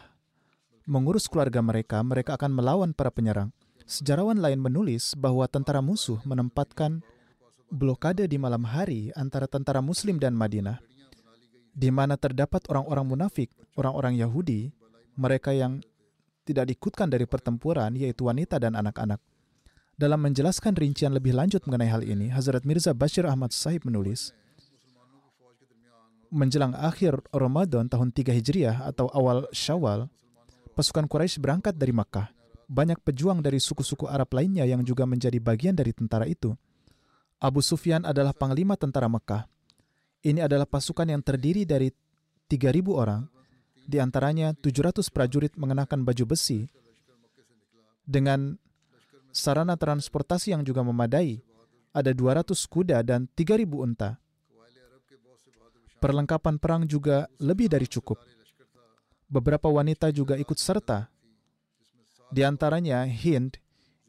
mengurus keluarga mereka, mereka akan melawan para penyerang. Sejarawan lain menulis bahwa tentara musuh menempatkan blokade di malam hari antara tentara Muslim dan Madinah, di mana terdapat orang-orang munafik, orang-orang Yahudi, mereka yang tidak diikutkan dari pertempuran, yaitu wanita dan anak-anak. Dalam menjelaskan rincian lebih lanjut mengenai hal ini, Hazrat Mirza Bashir Ahmad Sahib menulis, menjelang akhir Ramadan tahun 3 Hijriah atau awal Syawal, pasukan Quraisy berangkat dari Makkah. Banyak pejuang dari suku-suku Arab lainnya yang juga menjadi bagian dari tentara itu. Abu Sufyan adalah panglima tentara Mekah. Ini adalah pasukan yang terdiri dari 3.000 orang, di antaranya 700 prajurit mengenakan baju besi dengan sarana transportasi yang juga memadai. Ada 200 kuda dan 3.000 unta perlengkapan perang juga lebih dari cukup. Beberapa wanita juga ikut serta. Di antaranya Hind,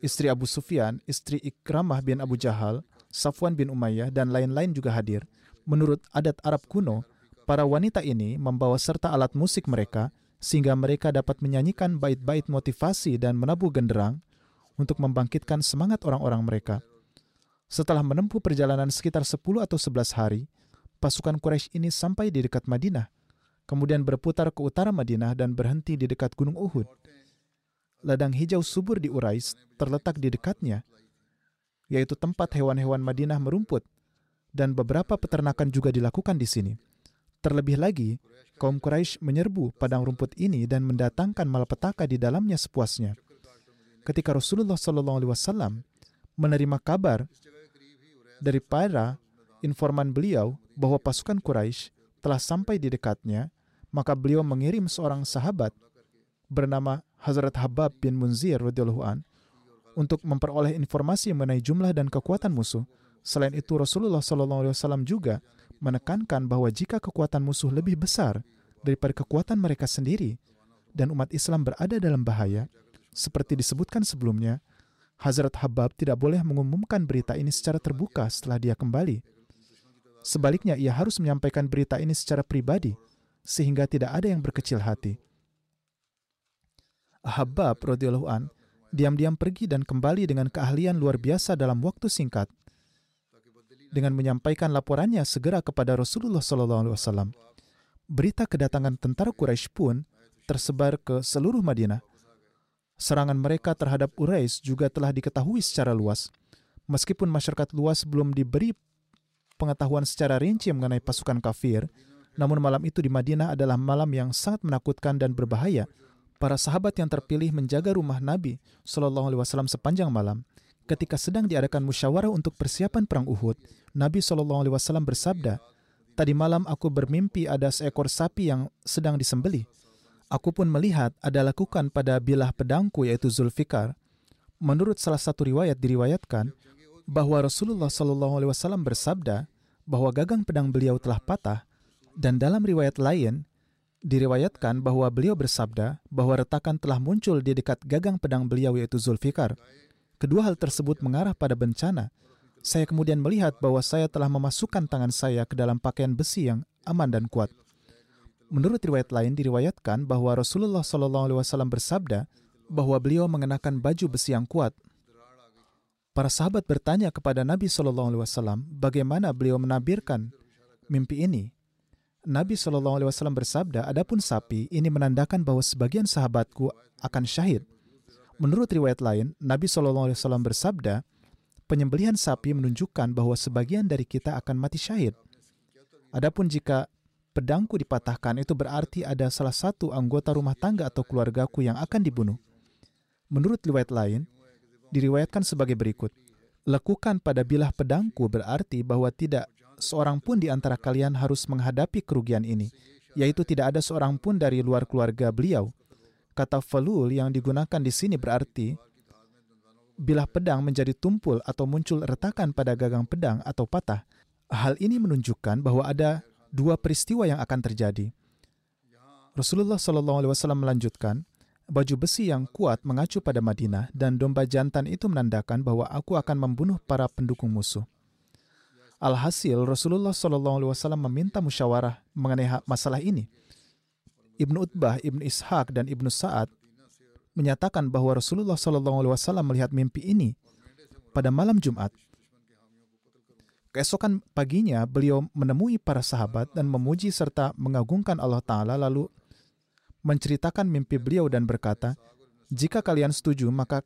istri Abu Sufyan, istri Ikramah bin Abu Jahal, Safwan bin Umayyah, dan lain-lain juga hadir. Menurut adat Arab kuno, para wanita ini membawa serta alat musik mereka sehingga mereka dapat menyanyikan bait-bait motivasi dan menabuh genderang untuk membangkitkan semangat orang-orang mereka. Setelah menempuh perjalanan sekitar 10 atau 11 hari, pasukan Quraisy ini sampai di dekat Madinah, kemudian berputar ke utara Madinah dan berhenti di dekat Gunung Uhud. Ladang hijau subur di Urais terletak di dekatnya, yaitu tempat hewan-hewan Madinah merumput, dan beberapa peternakan juga dilakukan di sini. Terlebih lagi, kaum Quraisy menyerbu padang rumput ini dan mendatangkan malapetaka di dalamnya sepuasnya. Ketika Rasulullah SAW menerima kabar dari para informan beliau bahwa pasukan Quraisy telah sampai di dekatnya, maka beliau mengirim seorang sahabat bernama Hazrat Habab bin Munzir radhiyallahu an untuk memperoleh informasi mengenai jumlah dan kekuatan musuh. Selain itu Rasulullah SAW juga menekankan bahwa jika kekuatan musuh lebih besar daripada kekuatan mereka sendiri dan umat Islam berada dalam bahaya, seperti disebutkan sebelumnya, Hazrat Habab tidak boleh mengumumkan berita ini secara terbuka setelah dia kembali Sebaliknya, ia harus menyampaikan berita ini secara pribadi, sehingga tidak ada yang berkecil hati. Habab radhiyallahu diam-diam pergi dan kembali dengan keahlian luar biasa dalam waktu singkat. Dengan menyampaikan laporannya segera kepada Rasulullah SAW. Berita kedatangan tentara Quraisy pun tersebar ke seluruh Madinah. Serangan mereka terhadap Quraisy juga telah diketahui secara luas. Meskipun masyarakat luas belum diberi pengetahuan secara rinci mengenai pasukan kafir, namun malam itu di Madinah adalah malam yang sangat menakutkan dan berbahaya. Para sahabat yang terpilih menjaga rumah Nabi Shallallahu Alaihi sepanjang malam. Ketika sedang diadakan musyawarah untuk persiapan perang Uhud, Nabi Shallallahu Alaihi Wasallam bersabda, "Tadi malam aku bermimpi ada seekor sapi yang sedang disembeli. Aku pun melihat ada lakukan pada bilah pedangku yaitu Zulfikar. Menurut salah satu riwayat diriwayatkan, bahwa Rasulullah Shallallahu Alaihi Wasallam bersabda bahwa gagang pedang beliau telah patah, dan dalam riwayat lain diriwayatkan bahwa beliau bersabda bahwa retakan telah muncul di dekat gagang pedang beliau yaitu Zulfikar. Kedua hal tersebut mengarah pada bencana. Saya kemudian melihat bahwa saya telah memasukkan tangan saya ke dalam pakaian besi yang aman dan kuat. Menurut riwayat lain diriwayatkan bahwa Rasulullah Shallallahu Alaihi Wasallam bersabda bahwa beliau mengenakan baju besi yang kuat Para sahabat bertanya kepada Nabi Shallallahu Alaihi Wasallam bagaimana beliau menabirkan mimpi ini. Nabi Shallallahu Alaihi Wasallam bersabda, adapun sapi ini menandakan bahwa sebagian sahabatku akan syahid. Menurut riwayat lain, Nabi Shallallahu Alaihi Wasallam bersabda, penyembelihan sapi menunjukkan bahwa sebagian dari kita akan mati syahid. Adapun jika pedangku dipatahkan, itu berarti ada salah satu anggota rumah tangga atau keluargaku yang akan dibunuh. Menurut riwayat lain, diriwayatkan sebagai berikut. Lekukan pada bilah pedangku berarti bahwa tidak seorang pun di antara kalian harus menghadapi kerugian ini, yaitu tidak ada seorang pun dari luar keluarga beliau. Kata falul yang digunakan di sini berarti bilah pedang menjadi tumpul atau muncul retakan pada gagang pedang atau patah. Hal ini menunjukkan bahwa ada dua peristiwa yang akan terjadi. Rasulullah SAW melanjutkan, Baju besi yang kuat mengacu pada Madinah dan domba jantan itu menandakan bahwa aku akan membunuh para pendukung musuh. Alhasil, Rasulullah SAW meminta musyawarah mengenai masalah ini. Ibnu Utbah, Ibnu Ishaq, dan Ibnu Sa'ad menyatakan bahwa Rasulullah SAW melihat mimpi ini pada malam Jumat. Keesokan paginya, beliau menemui para sahabat dan memuji serta mengagungkan Allah Ta'ala lalu menceritakan mimpi beliau dan berkata, jika kalian setuju, maka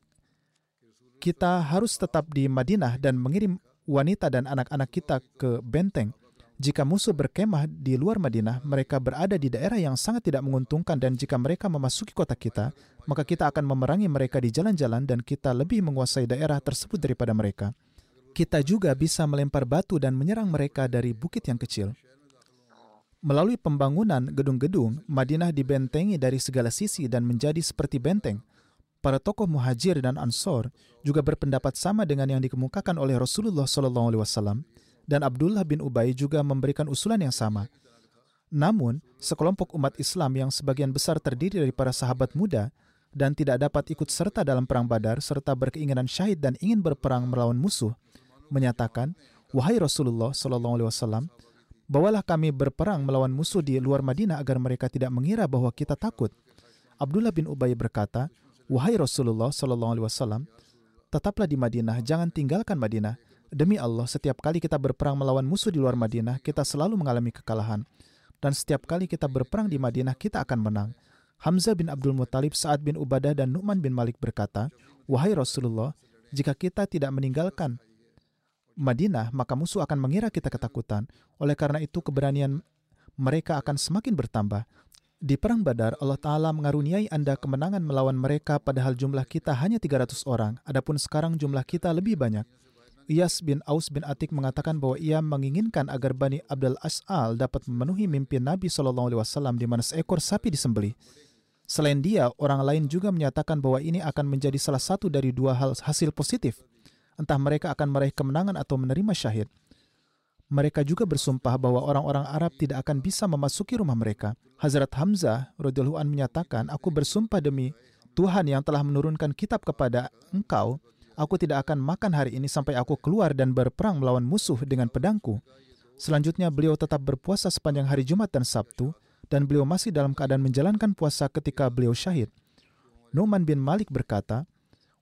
kita harus tetap di Madinah dan mengirim wanita dan anak-anak kita ke benteng. Jika musuh berkemah di luar Madinah, mereka berada di daerah yang sangat tidak menguntungkan dan jika mereka memasuki kota kita, maka kita akan memerangi mereka di jalan-jalan dan kita lebih menguasai daerah tersebut daripada mereka kita juga bisa melempar batu dan menyerang mereka dari bukit yang kecil. Melalui pembangunan gedung-gedung, Madinah dibentengi dari segala sisi dan menjadi seperti benteng. Para tokoh muhajir dan ansor juga berpendapat sama dengan yang dikemukakan oleh Rasulullah SAW dan Abdullah bin Ubay juga memberikan usulan yang sama. Namun, sekelompok umat Islam yang sebagian besar terdiri dari para sahabat muda dan tidak dapat ikut serta dalam perang Badar serta berkeinginan syahid dan ingin berperang melawan musuh, menyatakan, "Wahai Rasulullah Shallallahu Alaihi Wasallam, bawalah kami berperang melawan musuh di luar Madinah agar mereka tidak mengira bahwa kita takut." Abdullah bin Ubay berkata, "Wahai Rasulullah Shallallahu Alaihi Wasallam, tetaplah di Madinah, jangan tinggalkan Madinah. Demi Allah, setiap kali kita berperang melawan musuh di luar Madinah, kita selalu mengalami kekalahan. Dan setiap kali kita berperang di Madinah, kita akan menang." Hamzah bin Abdul Muttalib, Sa'ad bin Ubadah, dan Nu'man bin Malik berkata, Wahai Rasulullah, jika kita tidak meninggalkan Madinah, maka musuh akan mengira kita ketakutan. Oleh karena itu, keberanian mereka akan semakin bertambah. Di Perang Badar, Allah Ta'ala mengaruniai Anda kemenangan melawan mereka padahal jumlah kita hanya 300 orang, adapun sekarang jumlah kita lebih banyak. Iyas bin Aus bin Atik mengatakan bahwa ia menginginkan agar Bani Abdul As'al dapat memenuhi mimpi Nabi SAW di mana seekor sapi disembelih. Selain dia, orang lain juga menyatakan bahwa ini akan menjadi salah satu dari dua hal hasil positif entah mereka akan meraih kemenangan atau menerima syahid. Mereka juga bersumpah bahwa orang-orang Arab tidak akan bisa memasuki rumah mereka. Hazrat Hamzah radhiyallahu an menyatakan, "Aku bersumpah demi Tuhan yang telah menurunkan kitab kepada engkau, aku tidak akan makan hari ini sampai aku keluar dan berperang melawan musuh dengan pedangku." Selanjutnya beliau tetap berpuasa sepanjang hari Jumat dan Sabtu dan beliau masih dalam keadaan menjalankan puasa ketika beliau syahid. Numan bin Malik berkata,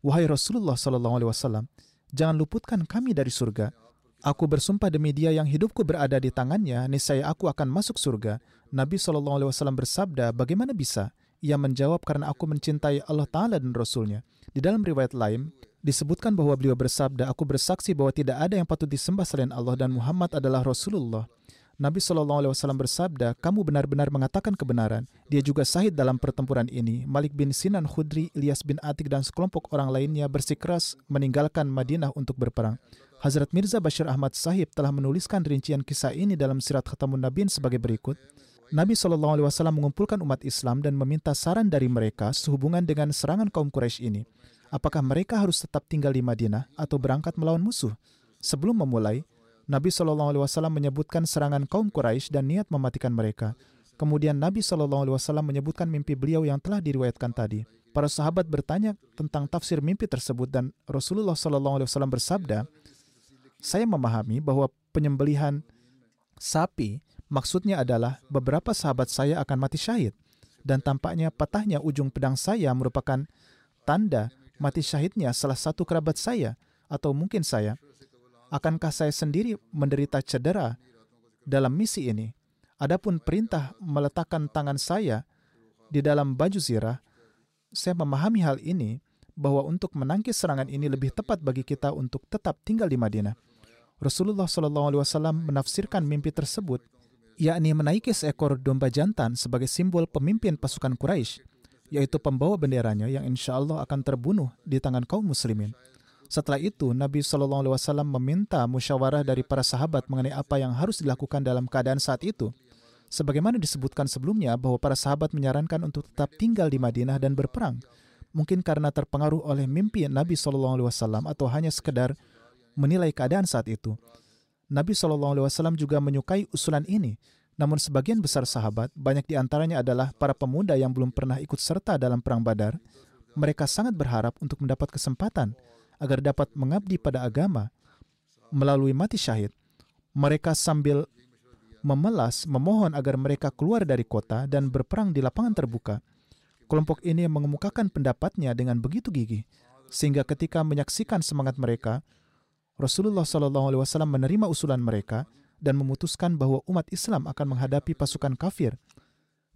"Wahai Rasulullah wasallam, jangan luputkan kami dari surga. Aku bersumpah demi dia yang hidupku berada di tangannya, niscaya aku akan masuk surga. Nabi SAW bersabda, bagaimana bisa? Ia menjawab karena aku mencintai Allah Ta'ala dan Rasulnya. Di dalam riwayat lain, disebutkan bahwa beliau bersabda, aku bersaksi bahwa tidak ada yang patut disembah selain Allah dan Muhammad adalah Rasulullah. Nabi SAW bersabda, kamu benar-benar mengatakan kebenaran. Dia juga sahid dalam pertempuran ini. Malik bin Sinan Khudri, Ilyas bin Atik, dan sekelompok orang lainnya bersikeras meninggalkan Madinah untuk berperang. Hazrat Mirza Bashir Ahmad Sahib telah menuliskan rincian kisah ini dalam Sirat Khatamun Nabiin sebagai berikut. Nabi SAW mengumpulkan umat Islam dan meminta saran dari mereka sehubungan dengan serangan kaum Quraisy ini. Apakah mereka harus tetap tinggal di Madinah atau berangkat melawan musuh? Sebelum memulai, Nabi SAW menyebutkan serangan kaum Quraisy dan niat mematikan mereka. Kemudian Nabi SAW menyebutkan mimpi beliau yang telah diriwayatkan tadi. Para sahabat bertanya tentang tafsir mimpi tersebut dan Rasulullah SAW bersabda, saya memahami bahwa penyembelihan sapi maksudnya adalah beberapa sahabat saya akan mati syahid dan tampaknya patahnya ujung pedang saya merupakan tanda mati syahidnya salah satu kerabat saya atau mungkin saya akankah saya sendiri menderita cedera dalam misi ini? Adapun perintah meletakkan tangan saya di dalam baju zirah, saya memahami hal ini bahwa untuk menangkis serangan ini lebih tepat bagi kita untuk tetap tinggal di Madinah. Rasulullah SAW menafsirkan mimpi tersebut, yakni menaiki seekor domba jantan sebagai simbol pemimpin pasukan Quraisy, yaitu pembawa benderanya yang insya Allah akan terbunuh di tangan kaum muslimin. Setelah itu, Nabi SAW meminta musyawarah dari para sahabat mengenai apa yang harus dilakukan dalam keadaan saat itu. Sebagaimana disebutkan sebelumnya bahwa para sahabat menyarankan untuk tetap tinggal di Madinah dan berperang, mungkin karena terpengaruh oleh mimpi Nabi SAW atau hanya sekedar menilai keadaan saat itu. Nabi SAW juga menyukai usulan ini, namun sebagian besar sahabat, banyak di antaranya adalah para pemuda yang belum pernah ikut serta dalam Perang Badar, mereka sangat berharap untuk mendapat kesempatan agar dapat mengabdi pada agama melalui mati syahid. Mereka sambil memelas memohon agar mereka keluar dari kota dan berperang di lapangan terbuka. Kelompok ini mengemukakan pendapatnya dengan begitu gigih, sehingga ketika menyaksikan semangat mereka, Rasulullah SAW menerima usulan mereka dan memutuskan bahwa umat Islam akan menghadapi pasukan kafir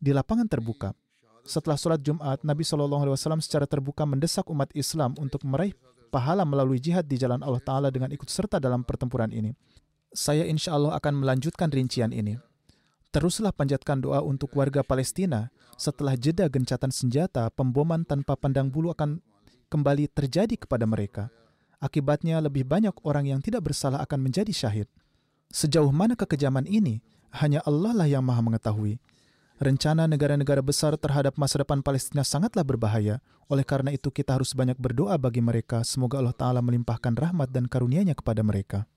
di lapangan terbuka. Setelah sholat Jumat, Nabi SAW secara terbuka mendesak umat Islam untuk meraih pahala melalui jihad di jalan Allah Ta'ala dengan ikut serta dalam pertempuran ini. Saya insya Allah akan melanjutkan rincian ini. Teruslah panjatkan doa untuk warga Palestina. Setelah jeda gencatan senjata, pemboman tanpa pandang bulu akan kembali terjadi kepada mereka. Akibatnya lebih banyak orang yang tidak bersalah akan menjadi syahid. Sejauh mana kekejaman ini, hanya Allah lah yang maha mengetahui. Rencana negara-negara besar terhadap masa depan Palestina sangatlah berbahaya. Oleh karena itu kita harus banyak berdoa bagi mereka. Semoga Allah Ta'ala melimpahkan rahmat dan karunia-Nya kepada mereka.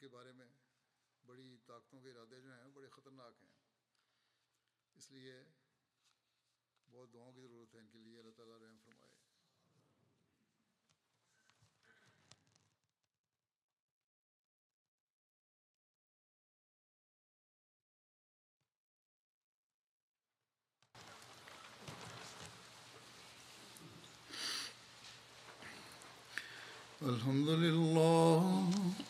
के बारे में बड़ी ताकतों के इरादे जो हैं बड़े ख़तरनाक हैं इसलिए बहुत दुआओं की ज़रूरत है इनके लिए अल्लाह ताला रहम फरमाए الحمد لله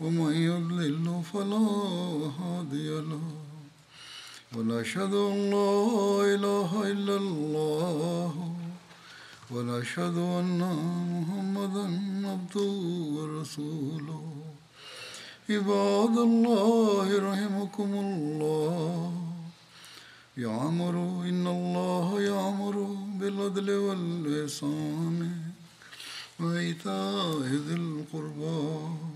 ومن يضلل فلا هادي له. ونشهد أن لا إله إلا الله. ونشهد أن محمدا عبده ورسوله. عباد الله رحمكم الله. يعمر إن الله يعمر بالعدل والإحسان. وإيتاء ذي القربى.